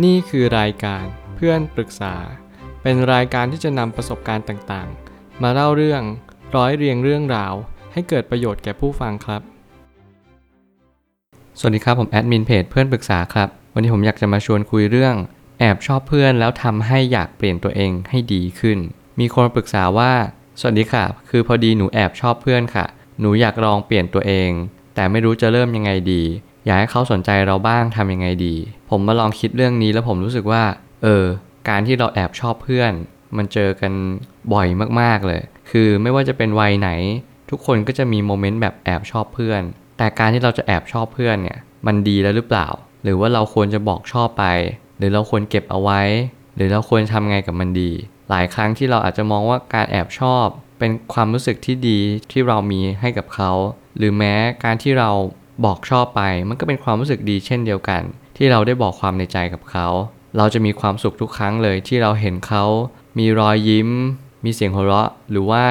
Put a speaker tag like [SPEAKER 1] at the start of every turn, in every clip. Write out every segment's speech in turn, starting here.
[SPEAKER 1] นี่คือรายการเพื่อนปรึกษา เป็นรายการที่จะนำประสบการณ์ต่างๆ มาเล่าเรื่องร้อยเรียงเรื่องราว ให้เกิดประโยชน์แก่ผู้ฟังครับ สวัสดีครับผมแอดมินเพจเพื่อนปรึกษาครับ วันนี้ผมอยากจะมาชวนคุยเรื่อง แอบชอบเพื่อนแล้วทำให้อยากเปลี่ยนตัวเองให้ดีขึ้น มีคนปรึกษาว่า สวัสดีค่ะ คือพอดีหนูแอบชอบเพื่อนค่ะ หนูอยากลองเปลี่ยนตัวเอง แต่ไม่รู้จะเริ่มยังไงดี อยากให้เขาสนใจเราบ้างทำยังไงดี ผมมาลองคิดเรื่องนี้แล้วผมรู้สึกว่า เออ การที่เราแอบชอบเพื่อน มันเจอกันบ่อยมากๆเลย คือไม่ว่าจะเป็นวัยไหน ทุกคนก็จะมีโมเมนต์แบบแอบชอบเพื่อน แต่การที่เราจะแอบชอบเพื่อนเนี่ย มันดีแล้วหรือเปล่า หรือว่าเราควรจะบอกชอบไป หรือเราควรเก็บเอาไว้ หรือเราควรทำไงกับมันดี หลายครั้งที่เราอาจจะมองว่าการแอบชอบ เป็นความรู้สึกที่ดีที่เรามีให้กับเขา หรือแม้การที่เรา บอกชอบไป มันก็เป็นความรู้สึกดีเช่นเดียวกัน ที่เราได้บอกความในใจกับเขา เราจะมีความสุขทุกครั้งเลยที่เราเห็นเขา มีรอยยิ้ม มีเสียงหัวเราะ หรือว่า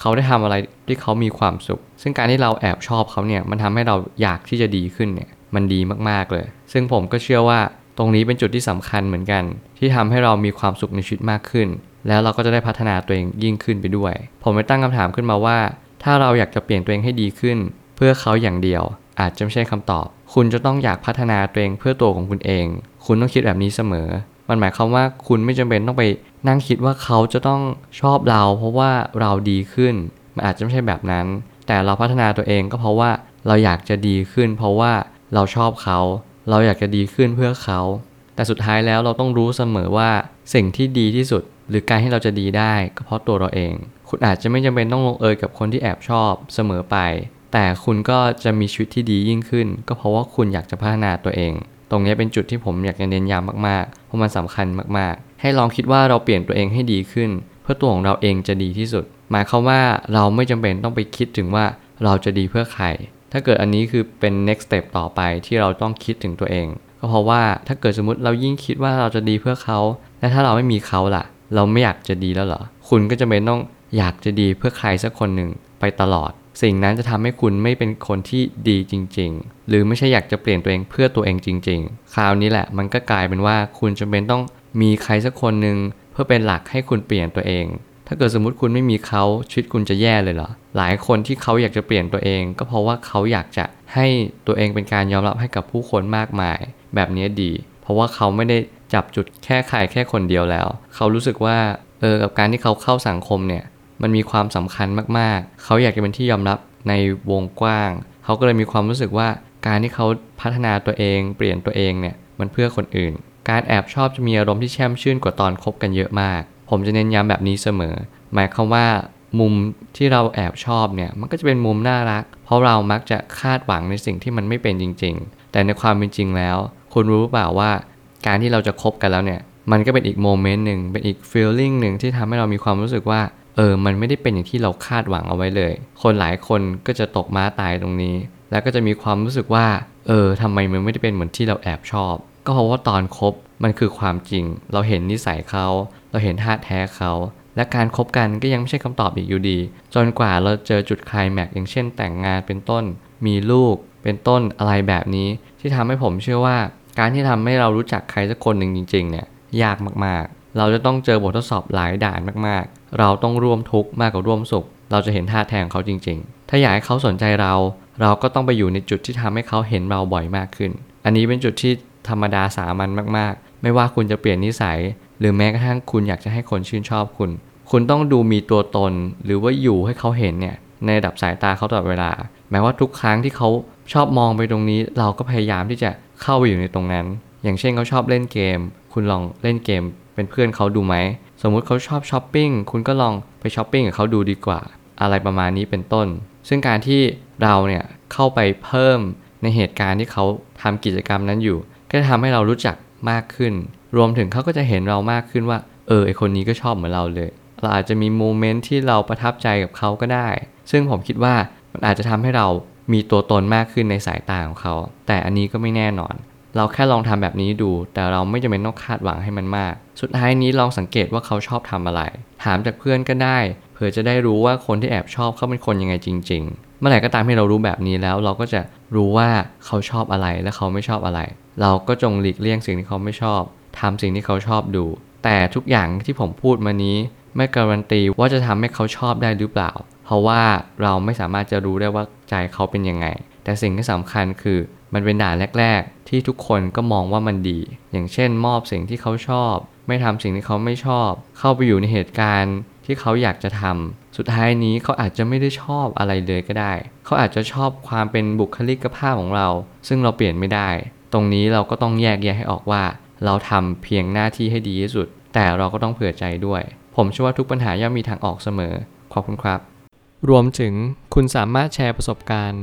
[SPEAKER 1] เขาได้ทำอะไรที่เขามีความสุข ซึ่งการที่เราแอบชอบเขาเนี่ย มันทำให้เราอยากที่จะดีขึ้นเนี่ย มันดีมากๆเลย ซึ่งผมก็เชื่อว่าตรงนี้เป็นจุดที่สำคัญเหมือนกัน ที่ทำให้เรามีความสุขในชีวิตมากขึ้น แล้วเราก็จะได้พัฒนาตัวเองยิ่งขึ้นไปด้วย ผมไปตั้งคำถามขึ้นมาว่า ถ้าเราอยากจะเปลี่ยนตัวเองให้ดีขึ้น เพื่อเขาอย่างเดียว อาจจะไม่ใช่คำตอบ คุณจะต้องอยากพัฒนาตัวเองเพื่อตัวของคุณเอง คุณต้องคิดแบบนี้เสมอ มันหมายความว่าคุณไม่จำเป็นต้องไปนั่งคิดว่าเขาจะต้องชอบเรา เพราะว่าเราดีขึ้น มันอาจจะไม่ใช่แบบนั้น แต่เราพัฒนาตัวเองก็เพราะว่าเราอยากจะดีขึ้น เพราะว่าเราชอบเขา เราอยากจะดีขึ้นเพื่อเขา แต่สุดท้ายแล้วเราต้องรู้เสมอว่าสิ่งที่ดีที่สุด หรือการที่เราจะดีได้ก็เพราะตัวเราเอง คุณอาจจะไม่จำเป็นต้องลงเอยกับคนที่แอบชอบเสมอไป แต่คุณก็จะมีชีวิตที่ดียิ่งขึ้น ก็เพราะว่าคุณอยากจะพัฒนาตัวเอง ตรงนี้เป็นจุดที่ผมอยากจะเน้นย้ำมากๆ เพราะมันสำคัญมากๆ ให้ลองคิดว่าเราเปลี่ยนตัวเองให้ดีขึ้น เพื่อตัวของเราเองจะดีที่สุด หมายความว่าเราไม่จำเป็นต้องไปคิดถึงว่าเราจะดีเพื่อใคร ถ้าเกิดอันนี้คือเป็น next step ต่อไปที่เราต้องคิดถึงตัวเอง ก็เพราะว่าถ้าเกิดสมมติเรายิ่งคิดว่าเราจะดีเพื่อเขา และถ้าเราไม่มีเขาล่ะ เราไม่อยากจะดีแล้วเหรอ คุณก็จะเป็นต้องอยากจะดีเพื่อใครสักคนหนึ่งไปตลอด สิ่งนั้นจะทำให้คุณไม่เป็นคนที่ดีจริง ๆ หรือไม่ใช่อยากจะเปลี่ยนตัวเองเพื่อตัวเองจริง ๆ คราวนี้แหละมันก็กลายเป็นว่าคุณจำเป็นต้องมีใครสักคนหนึ่งเพื่อเป็นหลักให้คุณเปลี่ยนตัวเอง ถ้าเกิดสมมติคุณไม่มีเขาชีวิตคุณจะแย่เลยเหรอ หลายคนที่เขาอยากจะเปลี่ยนตัวเอง ก็เพราะว่าเขาอยากจะให้ตัวเองเป็นการยอมรับให้กับผู้คนมากมาย แบบนี้ดี เพราะว่าเขาไม่ได้จับจุดแค่ใครแค่คนเดียวแล้ว เขารู้สึกว่าเออกับการที่เขาเข้าสังคมเนี่ย มันมีความสำคัญมากๆ เขาอยากจะเป็นที่ยอมรับในวงกว้าง เขาก็เลยมีความรู้สึกว่าการที่เขาพัฒนาตัวเอง เปลี่ยนตัวเองเนี่ยมันเพื่อคนอื่น การแอบชอบจะมีอารมณ์ที่แช่มชื่นกว่าตอนคบกันเยอะมาก ผมจะเน้นย้ำแบบนี้เสมอ หมายความว่ามุมที่เราแอบชอบเนี่ยมันก็จะเป็นมุมน่ารัก เพราะเรามักจะคาดหวังในสิ่งที่มันไม่เป็นจริง ๆ แต่ในความเป็นจริงแล้ว คุณรู้เปล่าว่า การที่เราจะคบกันแล้วเนี่ยมันก็เป็นอีกโมเมนต์หนึ่งเป็นอีกฟีลลิ่งหนึ่งที่ทำให้เรามีความรู้สึกว่า เออ มันไม่ได้เป็นอย่างที่เราคาดหวังเอาไว้เลย คนหลายคนก็จะตกม้าตายตรงนี้ แล้วก็จะมีความรู้สึกว่า เออทำไมมันไม่ได้เป็นเหมือนที่เราแอบชอบ ก็เพราะว่าตอนคบมันคือความจริง เราเห็นนิสัยเขา เราเห็นท่าแท้เขา และการครบกันก็ยังไม่ใช่คำตอบอีกอยู่ดี จนกว่าเราเจอจุดคลายแม็กอย่างเช่น แต่งงานเป็นต้น มีลูก เป็นต้นอะไรแบบนี้ ที่ทำให้ผมเชื่อว่า การที่ทำให้เรารู้จักใครสักคนหนึ่งจริง ๆ เนี่ยยากมากๆ เราจะต้องเจอบททดสอบหลายด่านมากๆ เราต้องร่วมทุกข์มากกว่าร่วมสุข เราจะเห็นท่าแทงเขาจริง ๆ ถ้าอยากให้เขาสนใจเรา เราก็ต้องไปอยู่ในจุดที่ทำให้เขาเห็นเราบ่อยมากขึ้น อันนี้เป็นจุดที่ธรรมดาสามัญมากๆ ไม่ว่าคุณจะเปลี่ยนนิสัย หรือแม้กระทั่งคุณอยากจะให้คนชื่นชอบคุณ คุณต้องดูมีตัวตน หรือว่าอยู่ให้เขาเห็นเนี่ยในดับสายตาเขาตลอดเวลา แม้ว่าทุกครั้งที่เขาชอบมองไปตรงนี้ เราก็พยายามที่จะเข้าไปอยู่ในตรงนั้น อย่างเช่นเขาชอบเล่นเกม คุณลองเล่นเกม เป็นเพื่อนเขาดูไหม สมมุติเขาชอบช้อปปิ้ง คุณก็ลองไปช้อปปิ้งกับเขาดูดีกว่า อะไรประมาณนี้เป็นต้น ซึ่งการที่เราเนี่ยเข้าไปเพิ่มในเหตุการณ์ที่เขาทำกิจกรรมนั้นอยู่ ก็จะทำให้เรารู้จักมากขึ้น รวมถึงเขาก็จะเห็นเรามากขึ้นว่า เออไอคนนี้ก็ชอบเหมือนเราเลย เราอาจจะมี moment ที่เราประทับใจกับเขาก็ได้ ซึ่งผมคิดว่ามันอาจจะทำให้เรามีตัวตนมากขึ้นในสายตาของเขา แต่อันนี้ก็ไม่แน่นอน เราแค่ลองทำแบบนี้ดู แต่เราไม่จำเป็นต้องคาดหวังให้มันมาก สุดท้ายนี้ลองสังเกตว่าเขาชอบทำอะไร ถามจากเพื่อนก็ได้ เผื่อจะได้รู้ว่าคนที่แอบชอบเขาเป็นคนยังไงจริง ๆ เมื่อไหร่ก็ตามที่เรารู้แบบนี้แล้ว เราก็จะรู้ว่าเขาชอบอะไรและเขาไม่ชอบอะไร เราก็จงหลีกเลี่ยงสิ่งที่เขาไม่ชอบทำสิ่งที่เขาชอบดู แต่ทุกอย่างที่ผมพูดมานี้ ไม่การันตีว่าจะทำให้เขาชอบได้หรือเปล่า เพราะว่าเราไม่สามารถจะรู้ได้ว่าใจเขาเป็นยังไง แต่สิ่งที่สำคัญคือมันเป็นด่านแรก ๆ ที่ทุกคนก็มองว่ามันดี อย่างเช่น มอบสิ่งที่เขาชอบ ไม่ทำสิ่งที่เขาไม่ชอบ เข้าไปอยู่ในเหตุการณ์ที่เขาอยากจะทำสุดท้ายนี้เขาอาจจะไม่ได้ชอบอะไรเลยก็ได้ เขาอาจจะชอบความเป็นบุคลิกภาพของเรา ซึ่งเราเปลี่ยนไม่ได้ ตรงนี้เราก็ต้องแยกแยะให้ออกว่า เราทำเพียงหน้าที่ให้ดีที่สุด แต่เราก็ต้องเผื่อใจด้วย ผมเชื่อว่าทุกปัญหาย่อมมีทางออกเสมอ ขอบคุณครับ รวมถึงคุณสามารถแชร์ประสบการณ์